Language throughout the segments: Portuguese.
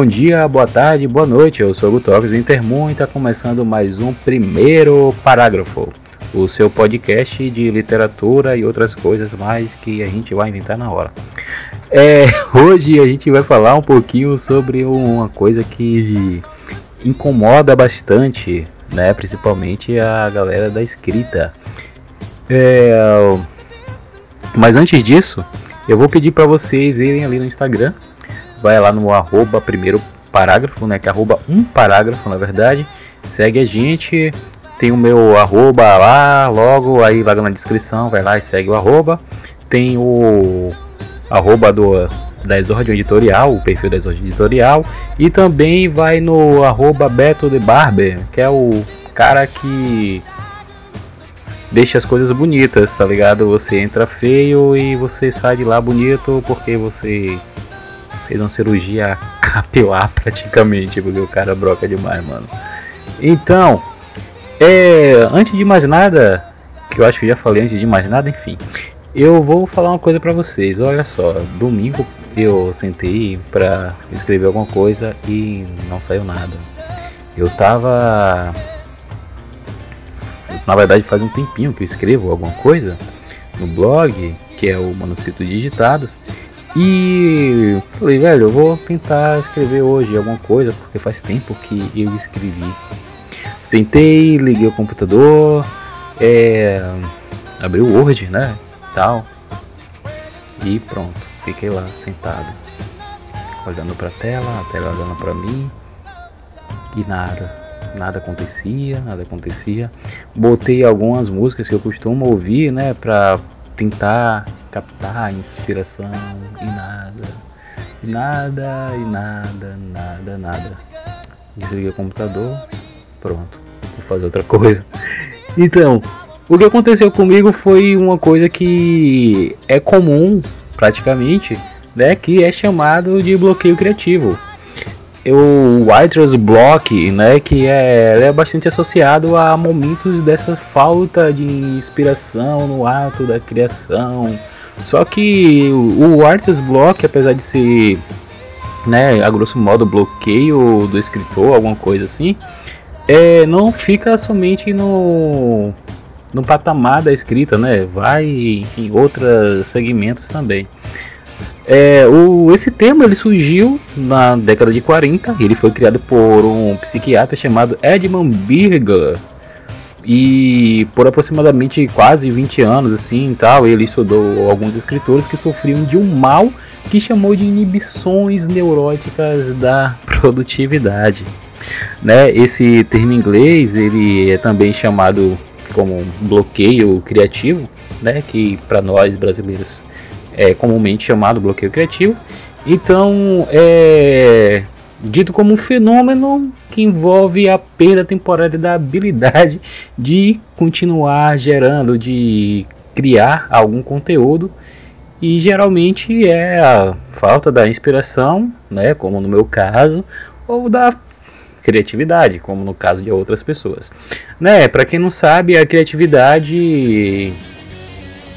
Bom dia, boa tarde, boa noite. Eu sou o Gutox do Intermoon e está começando mais um primeiro parágrafo, o seu podcast de literatura e outras coisas mais que a gente vai inventar na hora. É, hoje a gente vai falar um pouquinho sobre uma coisa que incomoda bastante, né, principalmente a galera da escrita. É, mas antes disso, eu vou pedir para vocês irem ali no Instagram vai lá no arroba primeiro parágrafo, né? Que é arroba um parágrafo, na verdade. Segue a gente. Tem o meu arroba lá, logo aí lá na descrição, vai lá e segue o arroba. Tem o arroba do, da Exordio Editorial, o perfil da Exordio Editorial. E também vai no arroba Beto de Barber, que é o cara que deixa as coisas bonitas, tá ligado? Você entra feio e você sai de lá bonito porque você fez uma cirurgia capilar praticamente, porque o cara broca demais, mano. Então, é, antes de mais nada, que eu acho que já falei antes de mais nada, enfim, eu vou falar uma coisa para vocês. Olha só, domingo eu sentei para escrever alguma coisa e não saiu nada. Eu tava na verdade faz um tempinho que eu escrevo alguma coisa no blog, que é o Manuscrito Digitados, e falei, velho, eu vou tentar escrever hoje alguma coisa, porque faz tempo que eu escrevi. Sentei, liguei o computador, é, abri o Word, né? Tal. E pronto, fiquei lá sentado, olhando pra tela, a tela olhando pra mim. E nada, nada acontecia, nada acontecia. Botei algumas músicas que eu costumo ouvir, né, pra tentar captar inspiração e nada, e nada, e nada, nada, nada. Desliguei o computador, pronto, vou fazer outra coisa. Então, o que aconteceu comigo foi uma coisa que é comum, praticamente, né, que é chamado de bloqueio criativo o writer's block, né, que é, é bastante associado a momentos dessas falta de inspiração no ato da criação. Só que o, writer's block, apesar de ser, né, a grosso modo bloqueio do escritor, alguma coisa assim, é, não fica somente no no patamar da escrita, né? Vai em outros segmentos também. É, o, esse tema ele surgiu na década de 40, ele foi criado por um psiquiatra chamado Edmund Birger e por aproximadamente quase 20 anos assim, tal, ele estudou alguns escritores que sofriam de um mal que chamou de inibições neuróticas da produtividade. Né? Esse termo em inglês ele é também chamado como bloqueio criativo, né? que para nós brasileiros é comumente chamado bloqueio criativo. Então, é dito como um fenômeno que envolve a perda temporária da habilidade de continuar gerando, de criar algum conteúdo e geralmente é a falta da inspiração, né, como no meu caso, ou da criatividade, como no caso de outras pessoas. Né, para quem não sabe, a criatividade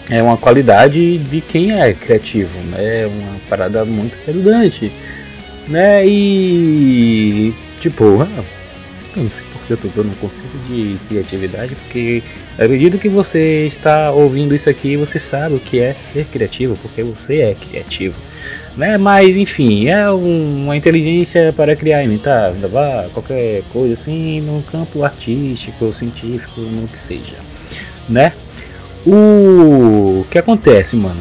é uma qualidade de quem é criativo, né? É uma parada muito redundante, né? E tipo, ah, eu não sei porque eu tô dando um conceito de criatividade, porque acredito que você está ouvindo isso aqui você sabe o que é ser criativo, porque você é criativo. Né? Mas enfim, é um, uma inteligência para criar, imitar, qualquer coisa assim no campo artístico, científico, no que seja, né? O que acontece, mano?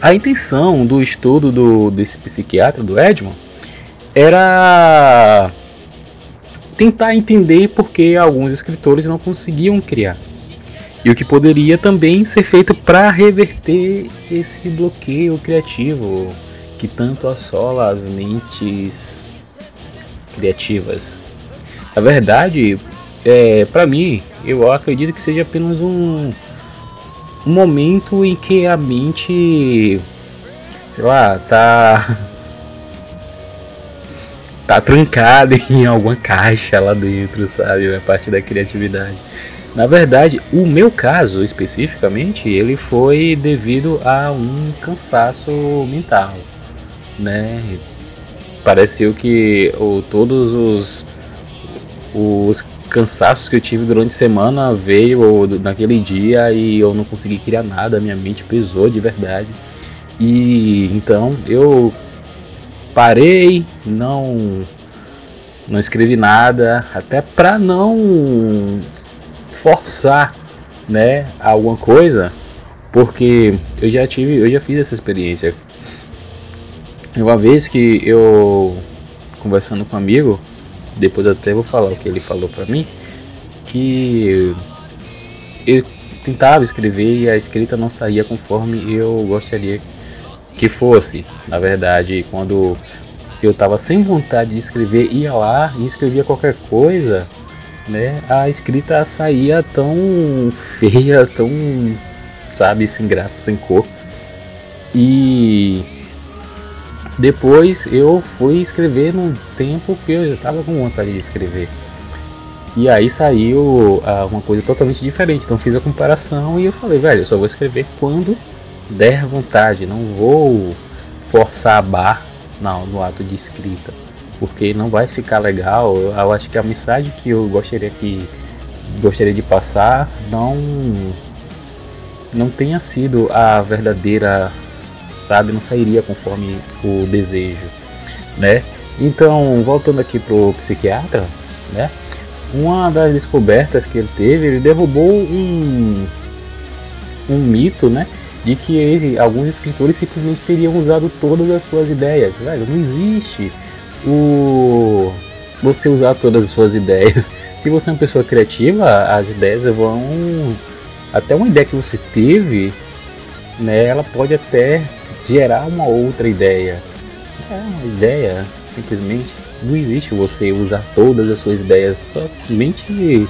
A intenção do estudo do, desse psiquiatra, do Edmond, era tentar entender por que alguns escritores não conseguiam criar. E o que poderia também ser feito para reverter esse bloqueio criativo que tanto assola as mentes criativas. Na verdade, é, para mim, eu acredito que seja apenas um, um momento em que a mente, sei lá, tá tá trancada em alguma caixa lá dentro, sabe? É parte da criatividade. Na verdade, o meu caso especificamente, ele foi devido a um cansaço mental, né? pareceu que o, todos os, os cansaços que eu tive durante a semana veio naquele dia e eu não consegui criar nada, minha mente pesou de verdade. E então eu parei, não não escrevi nada, até para não forçar, né, alguma coisa, porque eu já tive, eu já fiz essa experiência. Uma vez que eu conversando com um amigo, depois até vou falar o que ele falou para mim, que eu tentava escrever e a escrita não saía conforme eu gostaria que fosse. Na verdade, quando eu estava sem vontade de escrever, ia lá e escrevia qualquer coisa, né? A escrita saía tão feia, tão, sabe, sem graça, sem cor. E depois eu fui escrever num tempo que eu já estava com vontade de escrever. E aí saiu ah, uma coisa totalmente diferente. Então fiz a comparação e eu falei, velho, eu só vou escrever quando der vontade, não vou forçar a barra não, no ato de escrita, porque não vai ficar legal. Eu acho que a mensagem que eu gostaria que gostaria de passar não não tenha sido a verdadeira, sabe, não sairia conforme o desejo, né? Então, voltando aqui pro psiquiatra, né? Uma das descobertas que ele teve, ele derrubou um um mito, né? de que ele, alguns escritores simplesmente teriam usado todas as suas ideias. Velho, não existe o você usar todas as suas ideias. Se você é uma pessoa criativa, as ideias vão até uma ideia que você teve, né, ela pode até gerar uma outra ideia. É uma ideia, simplesmente não existe você usar todas as suas ideias, somente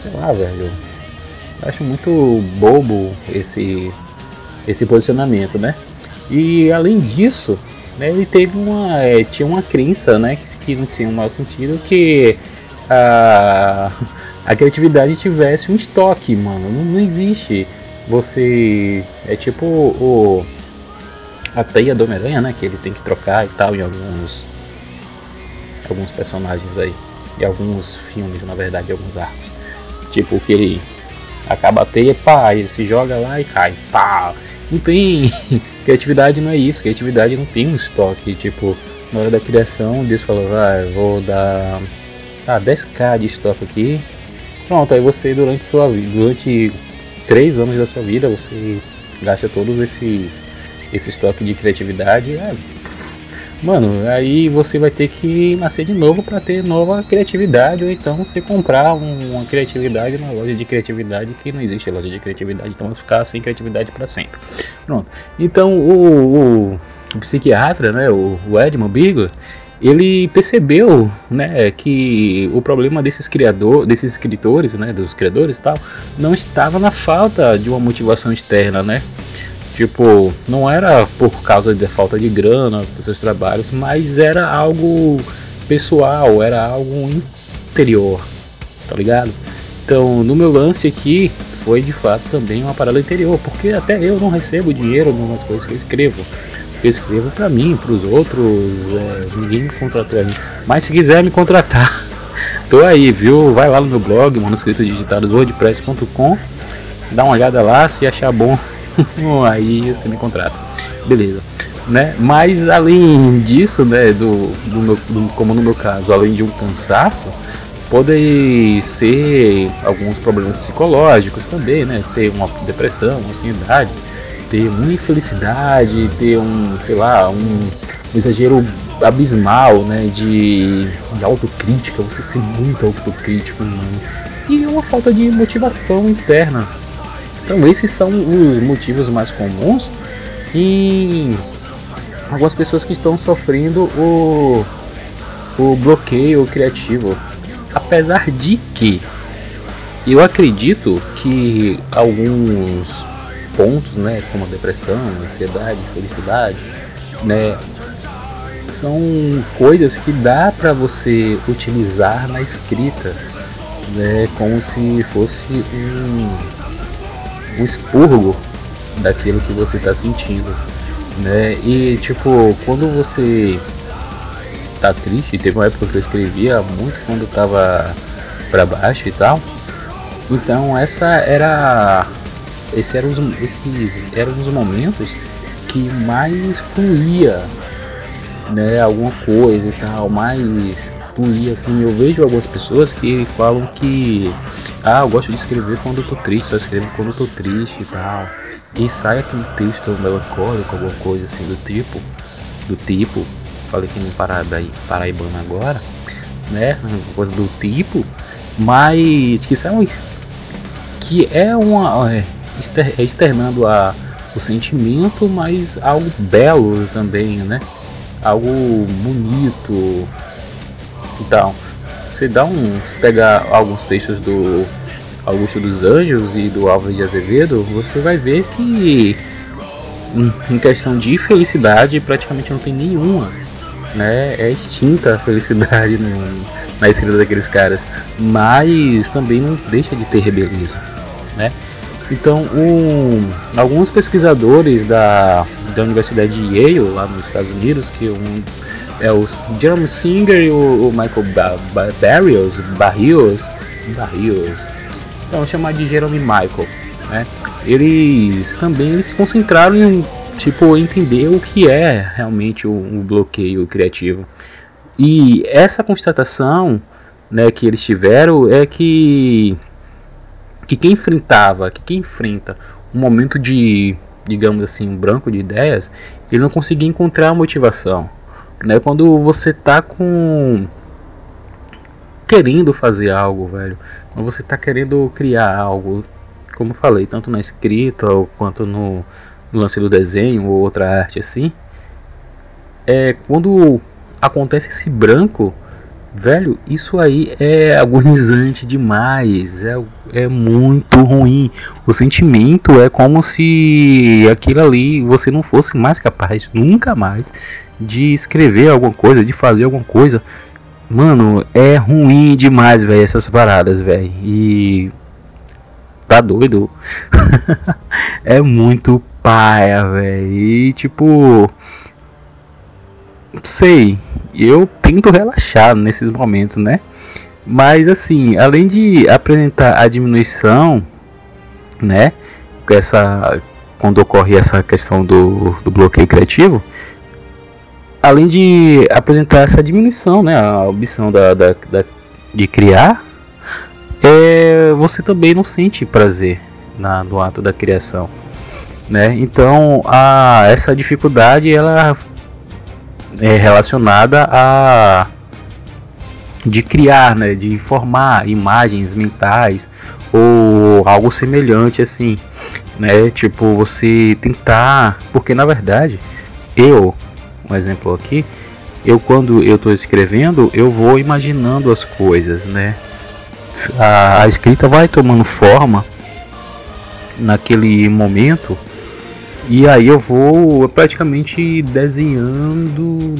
sei lá, velho. acho muito bobo esse esse posicionamento, né? E além disso, né, ele teve uma é, tinha uma crença, né, que, que não tinha um mau sentido que a, a criatividade tivesse um estoque, mano. Não, não existe. Você é tipo o a teia do Homem-Aranha, né, que ele tem que trocar e tal em alguns alguns personagens aí, e alguns filmes, na verdade, alguns arcos. Tipo que ele acaba a teia, pá, ele se joga lá e cai, pá. Não tem. Criatividade não é isso. Criatividade não tem um estoque. Tipo, na hora da criação, Deus falou: ah, vou dar ah, 10k de estoque aqui. Pronto, aí você durante sua durante 3 anos da sua vida, você gasta todos esses esse estoque de criatividade. É, Mano, aí você vai ter que nascer de novo para ter nova criatividade, ou então você comprar um, uma criatividade na loja de criatividade que não existe loja de criatividade, então vai ficar sem criatividade para sempre. Pronto. Então o, o, o psiquiatra, né, o, o Edmund Bigler, ele percebeu, né, que o problema desses criadores, desses escritores, né, dos criadores e tal, não estava na falta de uma motivação externa, né? Tipo, não era por causa da falta de grana dos seus trabalhos, mas era algo pessoal, era algo interior, tá ligado? Então, no meu lance aqui, foi de fato também uma parada interior, porque até eu não recebo dinheiro nas coisas que eu escrevo. Eu escrevo para mim, para os outros, é, ninguém me contratou. Mas se quiser me contratar, tô aí, viu? Vai lá no meu blog, manuscrito digitado wordpress.com, dá uma olhada lá, se achar bom aí você me contrata. Beleza. Né? Mas além disso, né, do, do, meu, do, como no meu caso, além de um cansaço, pode ser alguns problemas psicológicos também, né? Ter uma depressão, uma ansiedade, ter uma infelicidade, ter um, sei lá, um, exagero abismal, né? De, de autocrítica, você ser muito autocrítico, mano. E uma falta de motivação interna, então esses são os motivos mais comuns em algumas pessoas que estão sofrendo o, o bloqueio criativo. Apesar de que eu acredito que alguns pontos, né, como a depressão, ansiedade, felicidade, né, são coisas que dá para você utilizar na escrita, né, como se fosse um um expurgo daquilo que você está sentindo, né? E tipo, quando você tá triste. Teve uma época que eu escrevia muito quando tava para baixo e tal. Então essa era esse eram os, esses eram os momentos que mais fluía, né, alguma coisa e tal, mais fluía assim. Eu vejo algumas pessoas que falam que ah, eu gosto de escrever quando eu tô triste, só escrevo quando eu tô triste e tal. E sai aquele texto melancólico, alguma coisa assim do tipo, do tipo, falei que nem paraíba, paraibano agora, né? Coisa do tipo, mas que são que é uma é, é, externando a, o sentimento, mas algo belo também, né? Algo bonito. Então, você dá um, se pegar alguns textos do Augusto dos Anjos e do Álvares de Azevedo, você vai ver que em questão de felicidade praticamente não tem nenhuma, né? É extinta a felicidade no, na escrita daqueles caras, mas também não deixa de ter rebeliza, né? Então, um, alguns pesquisadores da, da Universidade de Yale, lá nos Estados Unidos, que um, é o Jeremy Singer e o, o Michael ba ba Barrios, Barrios, Barrios, então chamar de Jeremy Michael, né? Eles também eles se concentraram em tipo entender o que é realmente o, o bloqueio criativo. E essa constatação, né, que eles tiveram é que que quem enfrentava, que quem enfrenta um momento de, digamos assim, um branco de ideias, ele não conseguia encontrar a motivação. Né? Quando você tá com querendo fazer algo, velho, quando você tá querendo criar algo, como falei, tanto na escrita quanto no, no lance do desenho ou outra arte assim, é quando acontece esse branco, Velho, isso aí é agonizante demais, é, é muito ruim. O sentimento é como se aquilo ali você não fosse mais capaz, nunca mais, de escrever alguma coisa, de fazer alguma coisa. Mano, é ruim demais, velho, essas paradas, velho. E. Tá doido? é muito paia, velho. E tipo. Sei eu tento relaxar nesses momentos, né? Mas assim, além de apresentar a diminuição, né? Essa, quando ocorre essa questão do, do bloqueio criativo, além de apresentar essa diminuição, né? A opção da, da, da de criar, é, você também não sente prazer na, no ato da criação, né? Então, a, essa dificuldade ela é, relacionada a de criar, né, de formar imagens mentais ou algo semelhante assim, né? Tipo você tentar, porque na verdade eu, um exemplo aqui, eu quando eu estou escrevendo, eu vou imaginando as coisas, né? A, a escrita vai tomando forma naquele momento e aí eu vou praticamente desenhando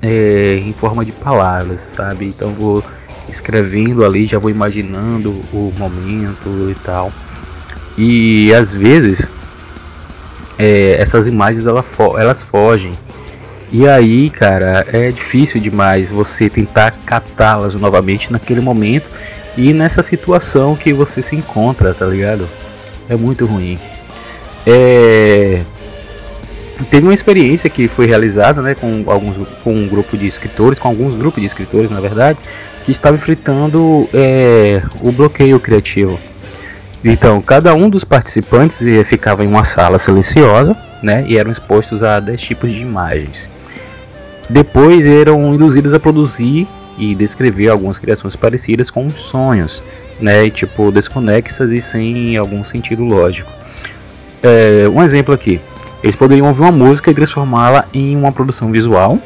é, em forma de palavras, sabe? Então vou escrevendo ali, já vou imaginando o momento e tal. E às vezes é, essas imagens elas, fo elas fogem. E aí, cara, é difícil demais você tentar catá-las novamente naquele momento e nessa situação que você se encontra, tá ligado? É muito ruim. É, teve uma experiência que foi realizada né, com, alguns, com um grupo de escritores, com alguns grupos de escritores, na verdade, que estavam enfrentando é, o bloqueio criativo. Então, cada um dos participantes eh, ficava em uma sala silenciosa né, e eram expostos a 10 tipos de imagens. Depois eram induzidos a produzir e descrever algumas criações parecidas com sonhos, né, tipo desconexas e sem algum sentido lógico. É, um exemplo aqui. Eles poderiam ouvir uma música e transformá-la em uma produção visual,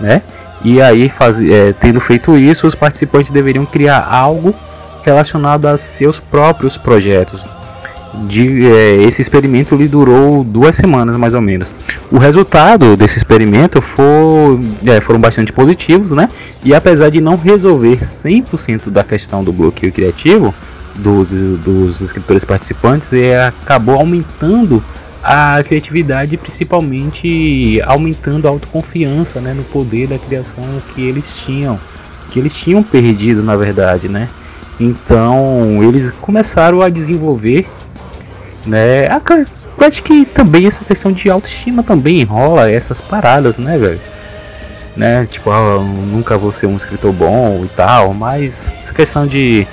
né? E aí, faz, é, tendo feito isso, os participantes deveriam criar algo relacionado a seus próprios projetos. De, é, esse experimento lhe durou duas semanas mais ou menos. O resultado desse experimento for, é, foram bastante positivos, né? E apesar de não resolver 100% da questão do bloqueio criativo, dos, dos escritores participantes e acabou aumentando a criatividade, principalmente aumentando a autoconfiança, né, no poder da criação que eles tinham, que eles tinham perdido, na verdade, né? Então, eles começaram a desenvolver, né, eu acho que também essa questão de autoestima também enrola essas paradas, né, velho? Né? Tipo, ah, nunca vou ser um escritor bom e tal, mas essa questão de,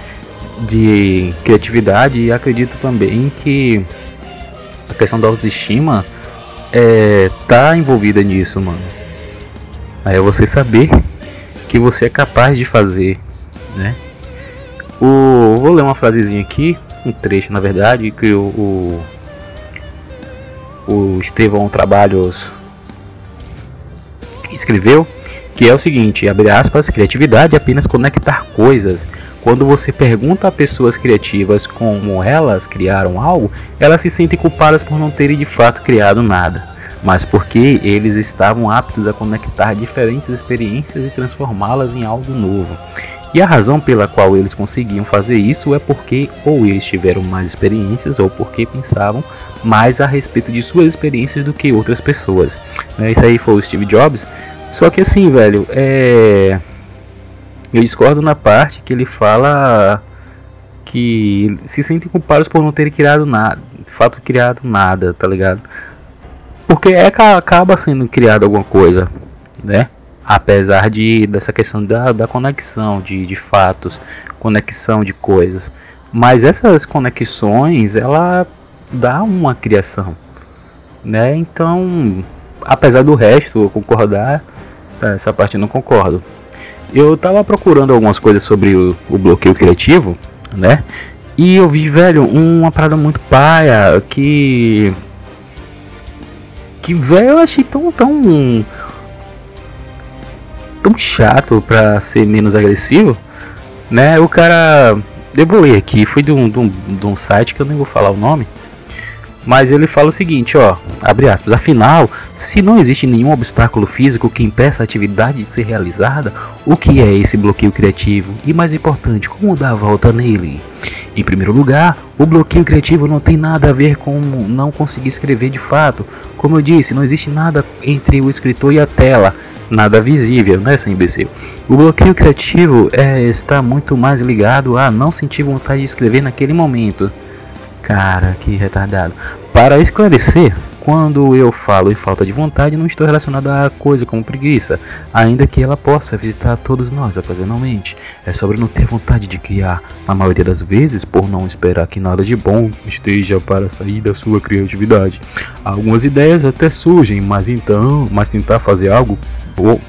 de criatividade, acredito também que a questão da autoestima é, tá envolvida nisso, mano. É você saber que você é capaz de fazer, né? O, vou ler uma frasezinha aqui, um trecho na verdade, que o, o o Estevão Trabalhos escreveu, que é o seguinte, abre aspas, criatividade é apenas conectar coisas. Quando você pergunta a pessoas criativas como elas criaram algo, elas se sentem culpadas por não terem de fato criado nada, mas porque eles estavam aptos a conectar diferentes experiências e transformá-las em algo novo. E a razão pela qual eles conseguiam fazer isso é porque ou eles tiveram mais experiências ou porque pensavam mais a respeito de suas experiências do que outras pessoas. Né? Isso aí foi o Steve Jobs. Só que assim, velho, é... eu discordo na parte que ele fala que se sentem culpados por não terem criado nada, de fato criado nada, tá ligado? Porque é acaba sendo criado alguma coisa, né? Apesar de dessa questão da, da conexão de, de fatos, conexão de coisas. Mas essas conexões, ela dá uma criação, né? Então, apesar do resto eu concordar, tá, essa parte eu não concordo. Eu tava procurando algumas coisas sobre o, o bloqueio criativo, né? E eu vi, velho, uma parada muito paia que que velho eu achei tão tão tão chato pra ser menos agressivo, né? O cara. Ler aqui, foi de um, de, um, de um site que eu nem vou falar o nome. Mas ele fala o seguinte, ó, abre aspas, afinal, se não existe nenhum obstáculo físico que impeça a atividade de ser realizada, o que é esse bloqueio criativo? E mais importante, como dar a volta nele? Em primeiro lugar, o bloqueio criativo não tem nada a ver com não conseguir escrever de fato. Como eu disse, não existe nada entre o escritor e a tela nada visível, né, seu imbecil? O bloqueio criativo é, está muito mais ligado a não sentir vontade de escrever naquele momento. Cara, que retardado. Para esclarecer, quando eu falo em falta de vontade, não estou relacionado a coisa como preguiça, ainda que ela possa visitar todos nós ocasionalmente. É sobre não ter vontade de criar, na maioria das vezes, por não esperar que nada de bom esteja para sair da sua criatividade. Algumas ideias até surgem, mas então, mas tentar fazer algo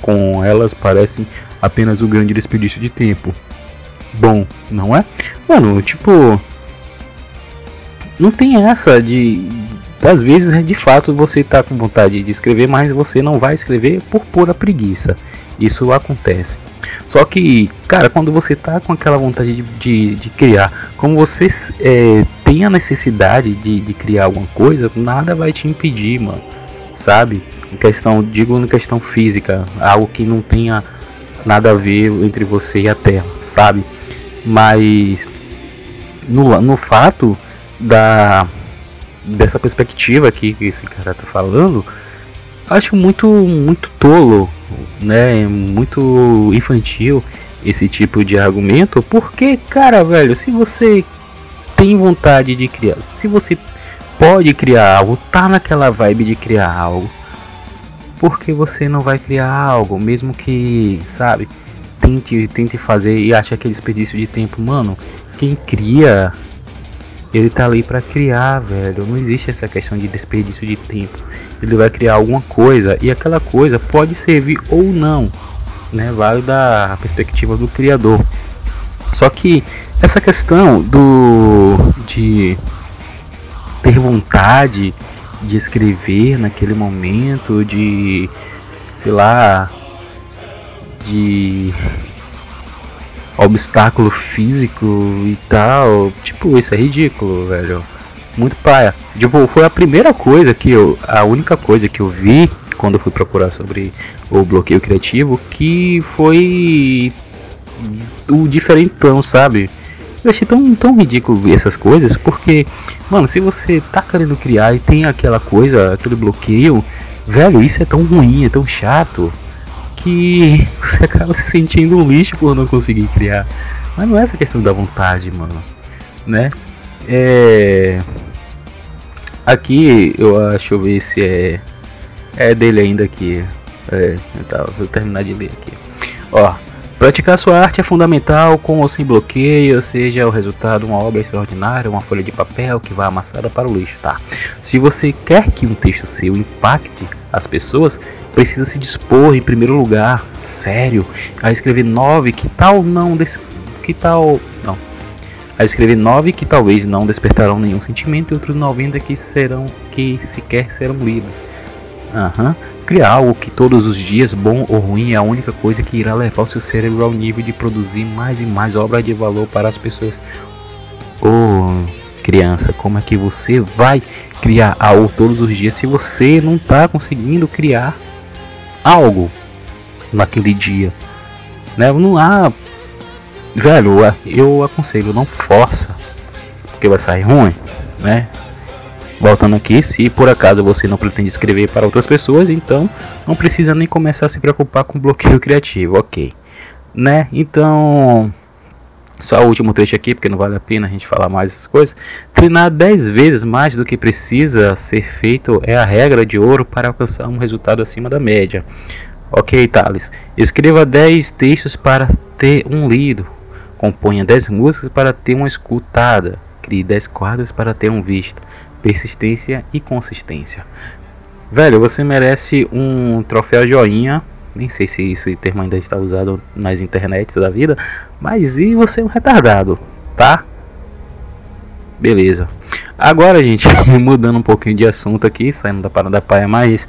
com elas parecem apenas um grande desperdício de tempo. Bom, não é? Mano, tipo. Não tem essa de. Às vezes, é de fato, você tá com vontade de escrever, mas você não vai escrever por pura preguiça. Isso acontece. Só que, cara, quando você tá com aquela vontade de, de, de criar, como você é, tem a necessidade de, de criar alguma coisa, nada vai te impedir, mano. Sabe? em questão, digo em questão física, algo que não tenha nada a ver entre você e a Terra, sabe? Mas no, no fato da dessa perspectiva aqui que esse cara tá falando, acho muito muito tolo, né? Muito infantil esse tipo de argumento, porque cara, velho, se você tem vontade de criar, se você pode criar algo, tá naquela vibe de criar algo, porque você não vai criar algo, mesmo que, sabe, tente, tente fazer e ache aquele desperdício de tempo, mano. Quem cria, ele tá ali para criar, velho. Não existe essa questão de desperdício de tempo. Ele vai criar alguma coisa e aquela coisa pode servir ou não, né? Vale da perspectiva do criador. Só que essa questão do de ter vontade de escrever naquele momento, de sei lá, de obstáculo físico e tal. Tipo, isso é ridículo, velho. Muito paia. Tipo, foi a primeira coisa que eu. A única coisa que eu vi quando eu fui procurar sobre o bloqueio criativo que foi o diferentão, sabe? Eu achei tão, tão ridículo essas coisas, porque, mano, se você tá querendo criar e tem aquela coisa, aquele bloqueio, velho, isso é tão ruim, é tão chato, que você acaba se sentindo um lixo por não conseguir criar. Mas não é essa questão da vontade, mano, né? É. Aqui eu acho ver se é. É dele ainda aqui. É, vou terminar de ler aqui. Ó, praticar sua arte é fundamental com ou sem bloqueio, seja o resultado uma obra extraordinária, uma folha de papel que vai amassada para o lixo, tá? Se você quer que um texto seu impacte as pessoas, precisa se dispor em primeiro lugar, sério, a escrever nove que tal não des... que tal não a escrever nove que talvez não despertarão nenhum sentimento e outros 90 que serão que sequer serão lidos. Uhum. Criar algo que todos os dias, bom ou ruim, é a única coisa que irá levar o seu cérebro ao nível de produzir mais e mais obras de valor para as pessoas. Oh, criança, como é que você vai criar algo todos os dias se você não está conseguindo criar algo naquele dia? Né? Não há, velho, eu aconselho, não força, porque vai sair ruim, né? Voltando aqui, se por acaso você não pretende escrever para outras pessoas, então não precisa nem começar a se preocupar com bloqueio criativo, ok? Né? Então, só o último trecho aqui, porque não vale a pena a gente falar mais essas coisas. Treinar 10 vezes mais do que precisa ser feito é a regra de ouro para alcançar um resultado acima da média. Ok, Thales. Escreva 10 textos para ter um lido. Componha 10 músicas para ter uma escutada. Crie 10 quadros para ter um visto persistência e consistência. Velho, você merece um troféu joinha. Nem sei se esse termo ainda está usado nas internets da vida. Mas e você é um retardado, tá? Beleza. Agora, gente, mudando um pouquinho de assunto aqui, saindo da parada paia, mas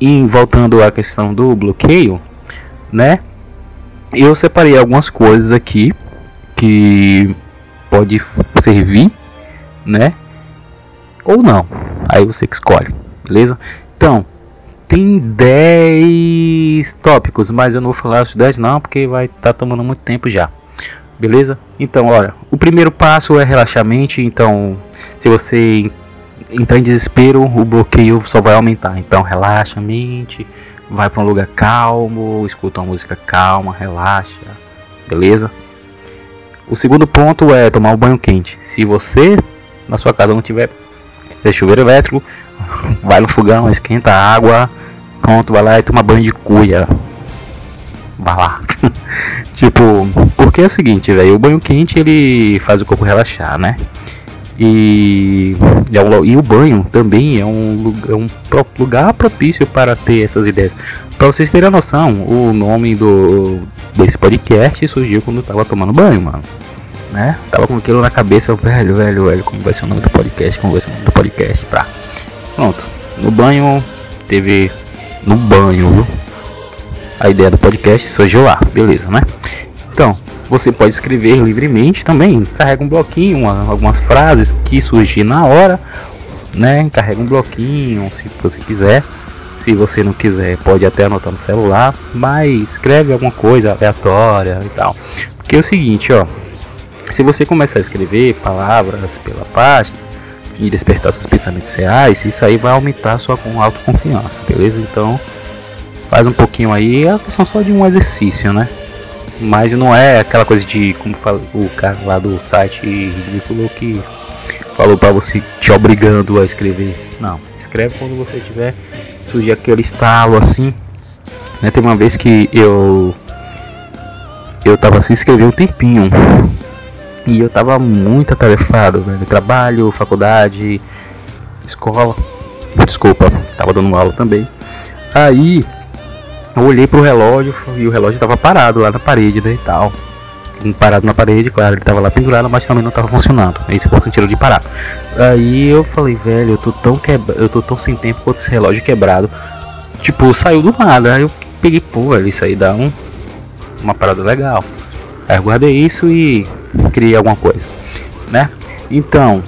e voltando à questão do bloqueio, né? Eu separei algumas coisas aqui que pode servir, né? ou não. Aí você que escolhe, beleza? Então, tem 10 tópicos, mas eu não vou falar os 10 não, porque vai estar tá tomando muito tempo já. Beleza? Então, olha, o primeiro passo é relaxar a mente, então se você entrar em desespero, o bloqueio só vai aumentar. Então, relaxa a mente, vai para um lugar calmo, escuta uma música calma, relaxa. Beleza? O segundo ponto é tomar um banho quente. Se você na sua casa não tiver é chuveiro elétrico, vai no fogão, esquenta a água, pronto, vai lá e toma banho de cuia. Vai lá. tipo, porque é o seguinte, velho, o banho quente ele faz o corpo relaxar, né? E, é e o banho também é um, é um lugar propício para ter essas ideias. Para vocês terem a noção, o nome do desse podcast surgiu quando eu tava tomando banho, mano né? Tava com aquilo na cabeça, velho, velho, velho, como vai ser o nome do podcast, como vai ser o nome do podcast, pra. Pronto. No banho, teve no banho? A ideia do podcast surgiu lá, beleza, né? Então, você pode escrever livremente também, carrega um bloquinho, uma, algumas frases que surgir na hora, né? Carrega um bloquinho, se você quiser. Se você não quiser, pode até anotar no celular, mas escreve alguma coisa aleatória e tal. Porque é o seguinte, ó, se você começar a escrever palavras pela página e despertar seus pensamentos reais, isso aí vai aumentar sua autoconfiança, beleza? Então, faz um pouquinho aí, é a questão só de um exercício, né? Mas não é aquela coisa de, como o cara lá do site ridículo que falou para você te obrigando a escrever. Não, escreve quando você tiver surgir aquele estalo assim. Né? Tem uma vez que eu eu tava assim escrevendo um tempinho e eu tava muito atarefado, velho. Trabalho, faculdade, escola. Desculpa, tava dando aula também. Aí eu olhei pro relógio e o relógio tava parado lá na parede, né, e tal. Parado na parede, claro, ele tava lá pendurado, mas também não tava funcionando. Esse foi o sentido de parar. Aí eu falei, velho, eu tô tão quebra... eu tô tão sem tempo quanto esse relógio quebrado. Tipo, saiu do nada. Aí eu peguei, pô, velho, isso aí dá um... uma parada legal. Aí eu guardei isso e criei alguma coisa, né? Então,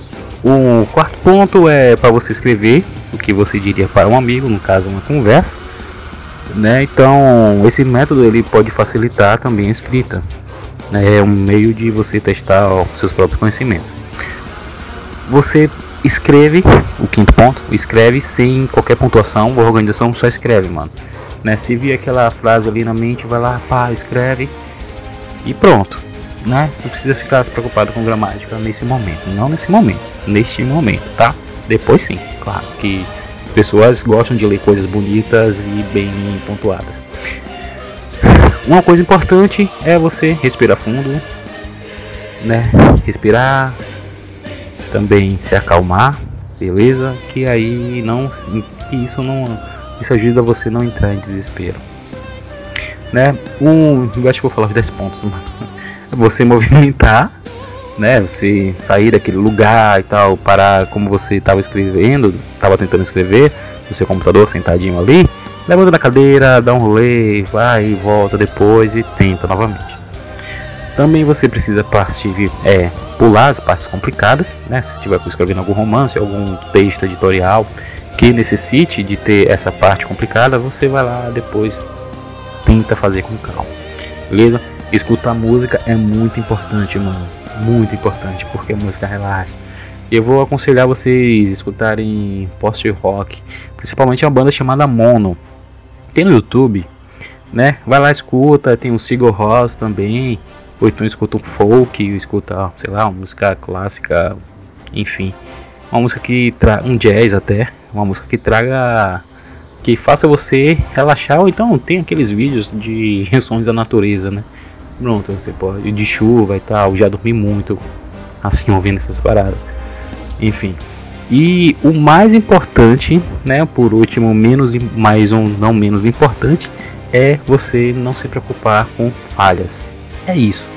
o quarto ponto é para você escrever o que você diria para um amigo, no caso uma conversa, né? Então, esse método ele pode facilitar também a escrita, É um meio de você testar ó, seus próprios conhecimentos. Você escreve, o quinto ponto, escreve sem qualquer pontuação ou organização, só escreve, mano. Né? Se vir aquela frase ali na mente, vai lá, pá, escreve e pronto. Né? Não precisa ficar se preocupado com gramática nesse momento. Não nesse momento, neste momento, tá? Depois sim, claro que as pessoas gostam de ler coisas bonitas e bem pontuadas. Uma coisa importante é você respirar fundo, né? Respirar, também se acalmar, beleza? Que aí não, que isso não, isso ajuda você não entrar em desespero, né? Um, eu acho que vou falar os 10 pontos, mano. Você movimentar, né? Você sair daquele lugar e tal, parar como você estava escrevendo, estava tentando escrever no seu computador sentadinho ali, levanta da cadeira, dá um rolê, vai e volta depois e tenta novamente. Também você precisa partir, é, pular as partes complicadas, né? Se estiver escrevendo algum romance, algum texto editorial que necessite de ter essa parte complicada, você vai lá depois tenta fazer com calma, beleza? Escutar música é muito importante, mano, muito importante, porque música relaxa. Eu vou aconselhar vocês escutarem post-rock, principalmente uma banda chamada Mono. Tem no YouTube, né? Vai lá, escuta, tem o Sigur Ross também, ou então escuta um folk, escuta, sei lá, uma música clássica, enfim, uma música que traga um jazz até, uma música que traga que faça você relaxar ou então tem aqueles vídeos de sons da natureza, né? Pronto, você pode de chuva e tal, já dormi muito assim ouvindo essas paradas. Enfim. E o mais importante, né, por último, menos mais um não menos importante, é você não se preocupar com falhas. É isso.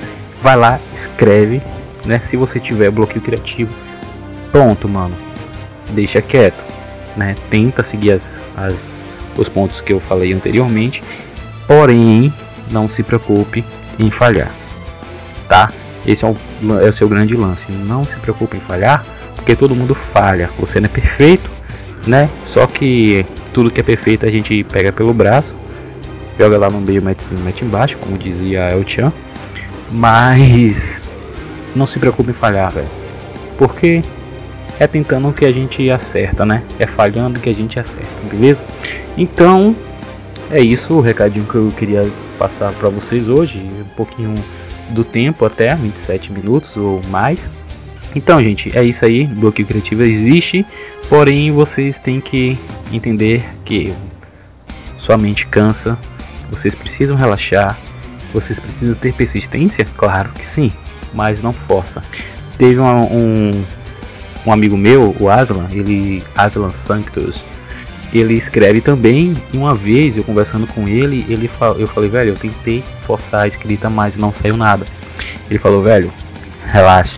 Vai lá, escreve, né? Se você tiver bloqueio criativo, pronto, mano. Deixa quieto, né? Tenta seguir as, as os pontos que eu falei anteriormente, porém não se preocupe em falhar, tá? Esse é o, é o seu grande lance. Não se preocupe em falhar, porque todo mundo falha. Você não é perfeito, né? Só que tudo que é perfeito a gente pega pelo braço, joga lá no meio, mete cima, mete embaixo, como dizia El Chan. Mas não se preocupe em falhar, velho. Porque é tentando que a gente acerta, né? É falhando que a gente acerta, beleza? Então, é isso o recadinho que eu queria passar para vocês hoje, um pouquinho do tempo até 27 minutos ou mais. Então, gente, é isso aí. Bloqueio criativo existe, porém vocês têm que entender que sua mente cansa, vocês precisam relaxar, vocês precisam ter persistência? Claro que sim, mas não força. Teve um, um, um amigo meu, o Aslan, ele Aslan Sanctus, ele escreve também. E uma vez eu conversando com ele, ele eu falei, velho, eu tentei forçar a escrita, mas não saiu nada. Ele falou, velho, relaxa.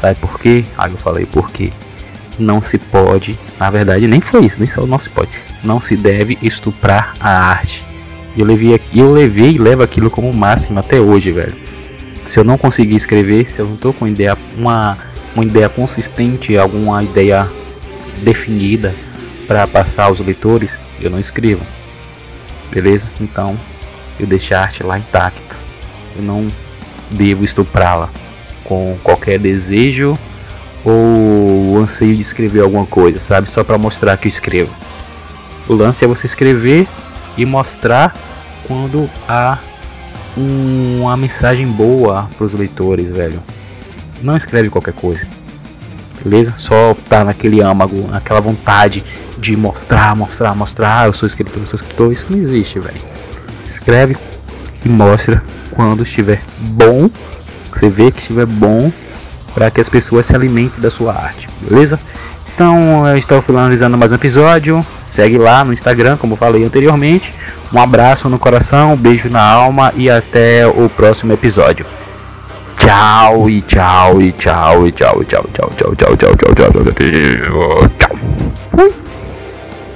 Sabe por quê? Aí eu falei, por quê? Não se pode, na verdade, nem foi isso, nem só não se pode. Não se deve estuprar a arte eu levei, eu levei e levo aquilo como máximo até hoje, velho. Se eu não conseguir escrever, se eu não tô com ideia, uma, uma ideia consistente, alguma ideia definida para passar aos leitores, eu não escrevo. Beleza? Então, eu deixo a arte lá intacta. Eu não devo estuprá-la com qualquer desejo ou anseio de escrever alguma coisa, sabe? Só para mostrar que eu escrevo. O lance é você escrever e mostrar quando há uma mensagem boa para os leitores, velho. Não escreve qualquer coisa, beleza? Só tá naquele âmago, naquela vontade de mostrar, mostrar, mostrar. Ah, eu sou escritor, eu sou escritor. Isso não existe, velho. Escreve e mostra quando estiver bom. Você vê que estiver bom para que as pessoas se alimentem da sua arte, beleza? Então, eu estou finalizando mais um episódio. Segue lá no Instagram, como falei anteriormente. Um abraço no coração, um beijo na alma e até o próximo episódio. Chao y chao y chao y chao y chao chao chao chao chao chao chao chao chao chao.